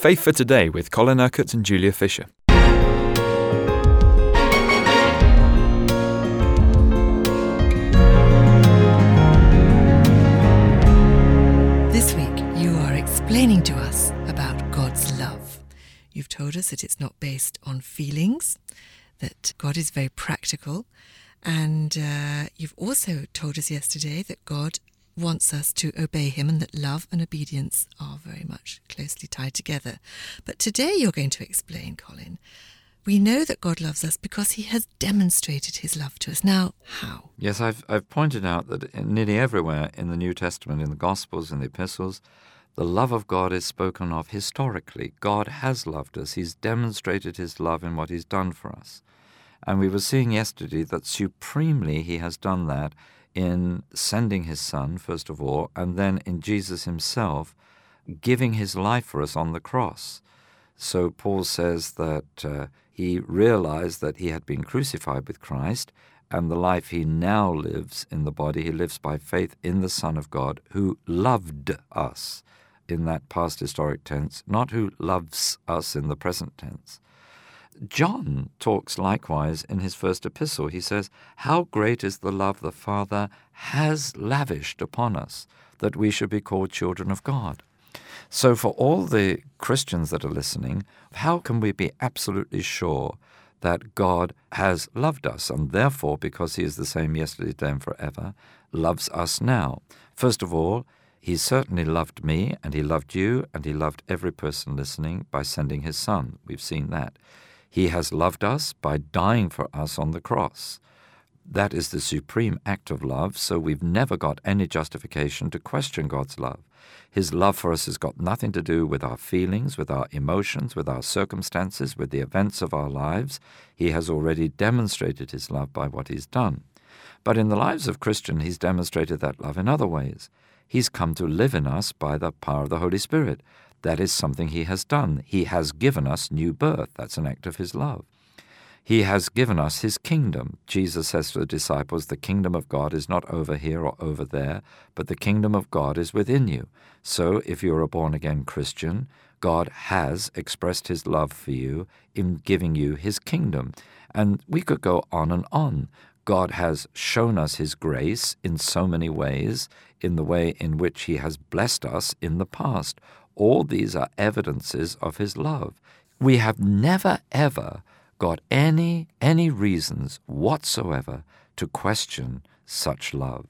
Faith for Today with Colin Urquhart and Julia Fisher. This week, you are explaining to us about God's love. You've told us that it's not based on feelings, that God is very practical, and uh, you've also told us yesterday that God wants us to obey Him and that love and obedience are very much closely tied together. But today you're going to explain, Colin. We know that God loves us because He has demonstrated His love to us. Now, how? Yes, I've, I've pointed out that nearly everywhere in the New Testament, in the Gospels, in the Epistles, the love of God is spoken of historically. God has loved us. He's demonstrated His love in what He's done for us. And we were seeing yesterday that supremely He has done that in sending His Son, first of all, and then in Jesus Himself giving His life for us on the cross. So Paul says that uh, he realized that he had been crucified with Christ, and the life he now lives in the body, he lives by faith in the Son of God, who loved us in that past historic tense, not who loves us in the present tense. John talks likewise in his first epistle. He says, How great is the love the Father has lavished upon us, that we should be called children of God. So, for all the Christians that are listening, how can we be absolutely sure that God has loved us and therefore, because He is the same yesterday, today, and forever, loves us now? First of all, He certainly loved me and He loved you and He loved every person listening by sending His Son. We've seen that. He has loved us by dying for us on the cross. That is the supreme act of love, so we've never got any justification to question God's love. His love for us has got nothing to do with our feelings, with our emotions, with our circumstances, with the events of our lives. He has already demonstrated his love by what he's done. But in the lives of Christians, he's demonstrated that love in other ways. He's come to live in us by the power of the Holy Spirit. That is something he has done. He has given us new birth. That's an act of his love. He has given us his kingdom. Jesus says to the disciples, The kingdom of God is not over here or over there, but the kingdom of God is within you. So, if you're a born again Christian, God has expressed his love for you in giving you his kingdom. And we could go on and on. God has shown us his grace in so many ways, in the way in which he has blessed us in the past. All these are evidences of his love. We have never, ever got any, any reasons whatsoever to question such love.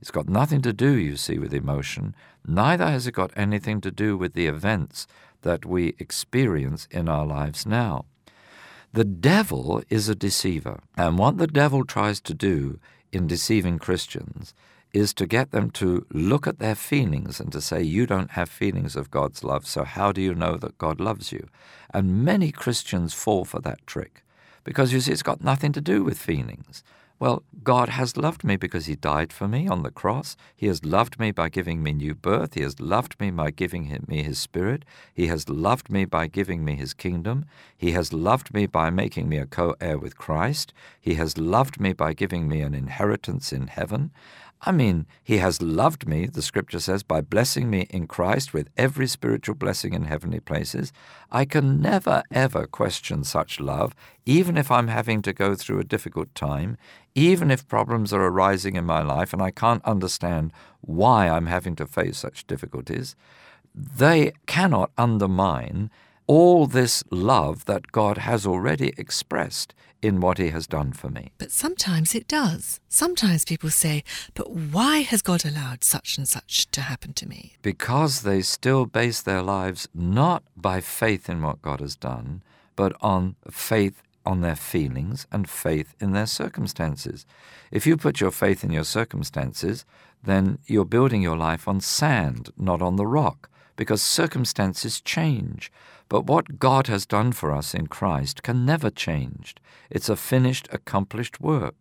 It's got nothing to do, you see, with emotion. Neither has it got anything to do with the events that we experience in our lives now. The devil is a deceiver, and what the devil tries to do in deceiving Christians is to get them to look at their feelings and to say, You don't have feelings of God's love, so how do you know that God loves you? And many Christians fall for that trick because you see, it's got nothing to do with feelings. Well, God has loved me because He died for me on the cross. He has loved me by giving me new birth. He has loved me by giving me His Spirit. He has loved me by giving me His kingdom. He has loved me by making me a co heir with Christ. He has loved me by giving me an inheritance in heaven. I mean, He has loved me, the scripture says, by blessing me in Christ with every spiritual blessing in heavenly places. I can never, ever question such love, even if I'm having to go through a difficult time, even if problems are arising in my life and I can't understand why I'm having to face such difficulties. They cannot undermine all this love that God has already expressed in what He has done for me. But sometimes it does. Sometimes people say, But why has God allowed such and such to happen to me? Because they still base their lives not by faith in what God has done, but on faith on their feelings and faith in their circumstances. If you put your faith in your circumstances, then you're building your life on sand, not on the rock, because circumstances change. But what God has done for us in Christ can never change. It's a finished, accomplished work.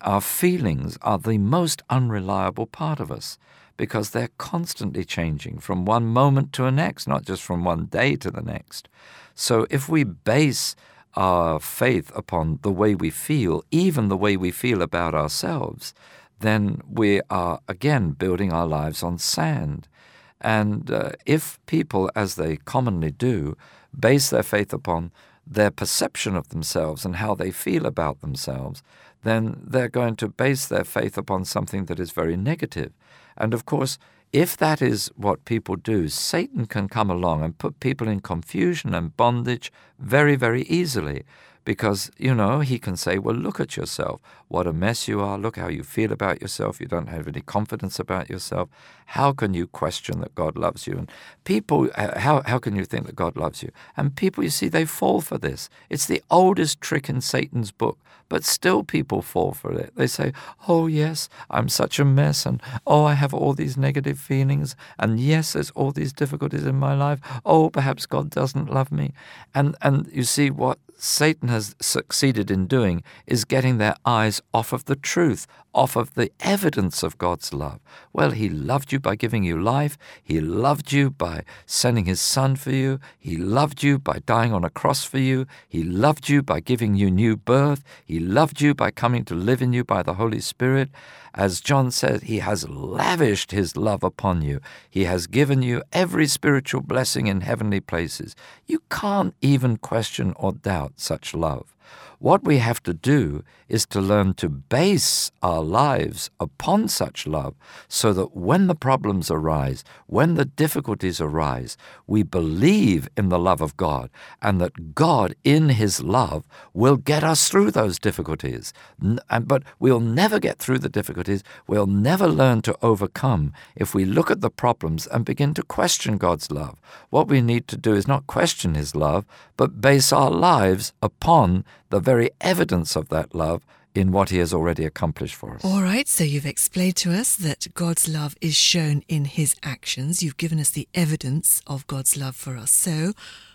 Our feelings are the most unreliable part of us because they're constantly changing from one moment to the next, not just from one day to the next. So if we base our faith upon the way we feel, even the way we feel about ourselves, then we are again building our lives on sand. And uh, if people, as they commonly do, base their faith upon their perception of themselves and how they feel about themselves, then they're going to base their faith upon something that is very negative. And of course, if that is what people do, Satan can come along and put people in confusion and bondage very, very easily. Because, you know, he can say, well, look at yourself. What a mess you are. Look how you feel about yourself. You don't have any confidence about yourself. How can you question that God loves you? And people, uh, how, how can you think that God loves you? And people, you see, they fall for this. It's the oldest trick in Satan's book, but still people fall for it. They say, oh, yes, I'm such a mess. And oh, I have all these negative feelings. And yes, there's all these difficulties in my life. Oh, perhaps God doesn't love me. And, and you see what Satan has succeeded in doing is getting their eyes off of the truth, off of the evidence of God's love. Well, He loved you by giving you life. He loved you by sending His Son for you. He loved you by dying on a cross for you. He loved you by giving you new birth. He loved you by coming to live in you by the Holy Spirit. As John said, He has lavished His love upon you. He has given you every spiritual blessing in heavenly places. You can't even question or doubt such love. What we have to do is to learn to base our lives upon such love so that when the problems arise, when the difficulties arise, we believe in the love of God and that God, in His love, will get us through those difficulties. But we'll never get through the difficulties, we'll never learn to overcome if we look at the problems and begin to question God's love. What we need to do is not question His love, but base our lives upon the very evidence of that love in what he has already accomplished for us. All right, so you've explained to us that God's love is shown in his actions. You've given us the evidence of God's love for us. So,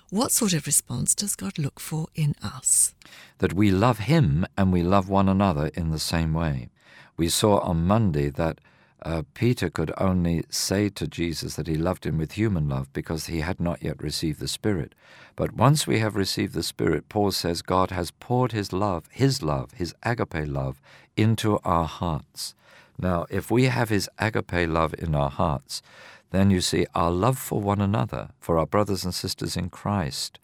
what sort of response does God look for in us? That we love him and we love one another in the same way. We saw on Monday that uh, Peter could only say to Jesus that he loved him with human love because he had not yet received the Spirit. But once we have received the Spirit, Paul says God has poured his love, his love, his agape love, into our hearts. Now, if we have his agape love in our hearts, then you see our love for one another, for our brothers and sisters in Christ,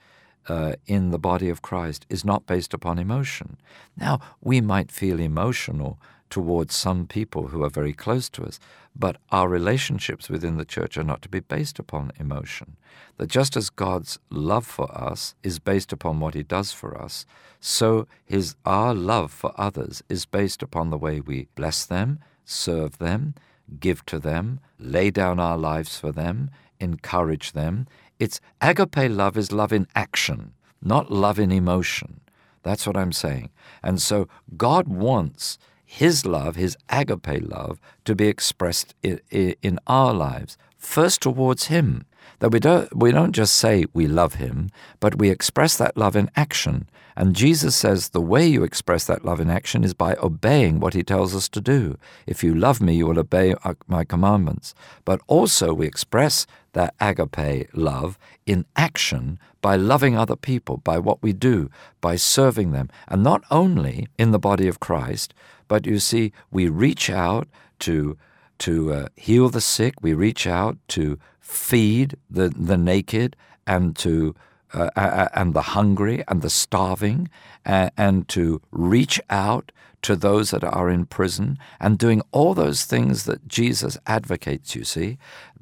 uh, in the body of Christ, is not based upon emotion. Now, we might feel emotional towards some people who are very close to us, but our relationships within the church are not to be based upon emotion. That just as God's love for us is based upon what He does for us, so His our love for others is based upon the way we bless them, serve them, give to them, lay down our lives for them, encourage them. It's agape love is love in action, not love in emotion. That's what I'm saying. And so God wants his love, His agape love, to be expressed in, our lives, first towards Him. That we don't, we don't just say we love Him, but we express that love in action. And Jesus says the way you express that love in action is by obeying what He tells us to do. If you love me, you will obey uh, my commandments. But also, we express that agape love in action by loving other people, by what we do, by serving them. And not only in the body of Christ, but you see, we reach out to to uh, heal the sick. We reach out to feed the the naked and to uh, and the hungry and the starving, and, and to reach out to those that are in prison, and doing all those things that Jesus advocates. You see,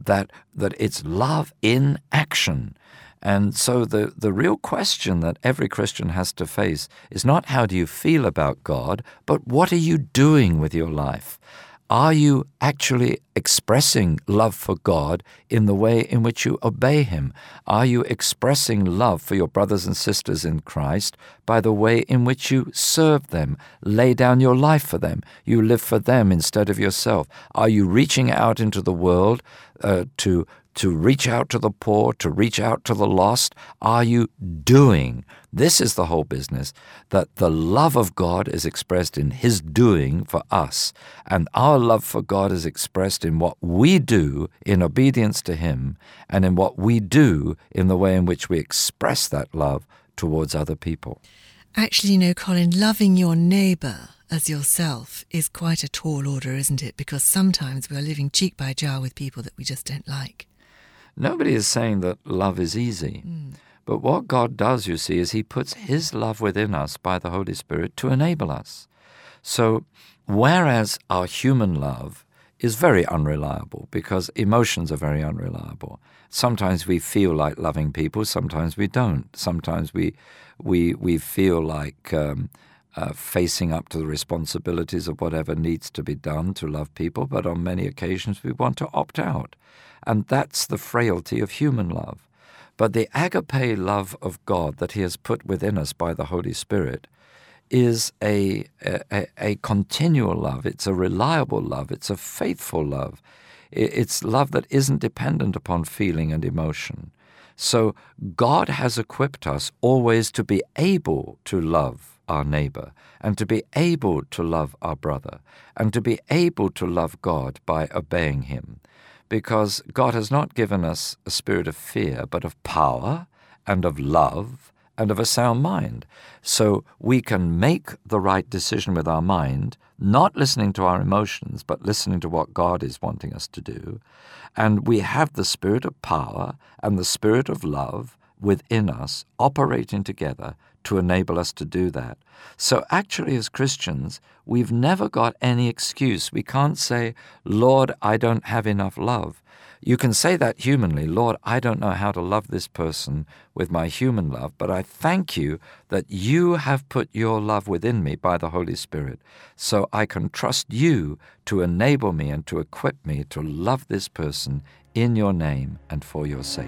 that that it's love in action. And so the, the real question that every Christian has to face is not how do you feel about God, but what are you doing with your life? Are you actually expressing love for God in the way in which you obey Him? Are you expressing love for your brothers and sisters in Christ by the way in which you serve them, lay down your life for them, you live for them instead of yourself? Are you reaching out into the world uh, to to reach out to the poor, to reach out to the lost? Are you doing? This is the whole business that the love of God is expressed in His doing for us, and our love for God is expressed in what we do in obedience to Him, and in what we do in the way in which we express that love towards other people. Actually, you know, Colin, loving your neighbour as yourself is quite a tall order, isn't it? Because sometimes we are living cheek by jowl with people that we just don't like. Nobody is saying that love is easy. But what God does, you see, is He puts His love within us by the Holy Spirit to enable us. So, whereas our human love is very unreliable because emotions are very unreliable. Sometimes we feel like loving people, sometimes we don't. Sometimes we we we feel like um, uh, facing up to the responsibilities of whatever needs to be done to love people, but on many occasions we want to opt out, and that's the frailty of human love. But the agape love of God that He has put within us by the Holy Spirit is a, a, a continual love. It's a reliable love. It's a faithful love. It's love that isn't dependent upon feeling and emotion. So God has equipped us always to be able to love our neighbor and to be able to love our brother and to be able to love God by obeying Him. Because God has not given us a spirit of fear, but of power and of love and of a sound mind. So we can make the right decision with our mind, not listening to our emotions, but listening to what God is wanting us to do. And we have the spirit of power and the spirit of love within us operating together to enable us to do that. So, actually, as Christians, we've never got any excuse. We can't say, Lord, I don't have enough love. You can say that humanly, Lord, I don't know how to love this person with my human love, but I thank you that you have put your love within me by the Holy Spirit. So I can trust you to enable me and to equip me to love this person in your name and for your sake.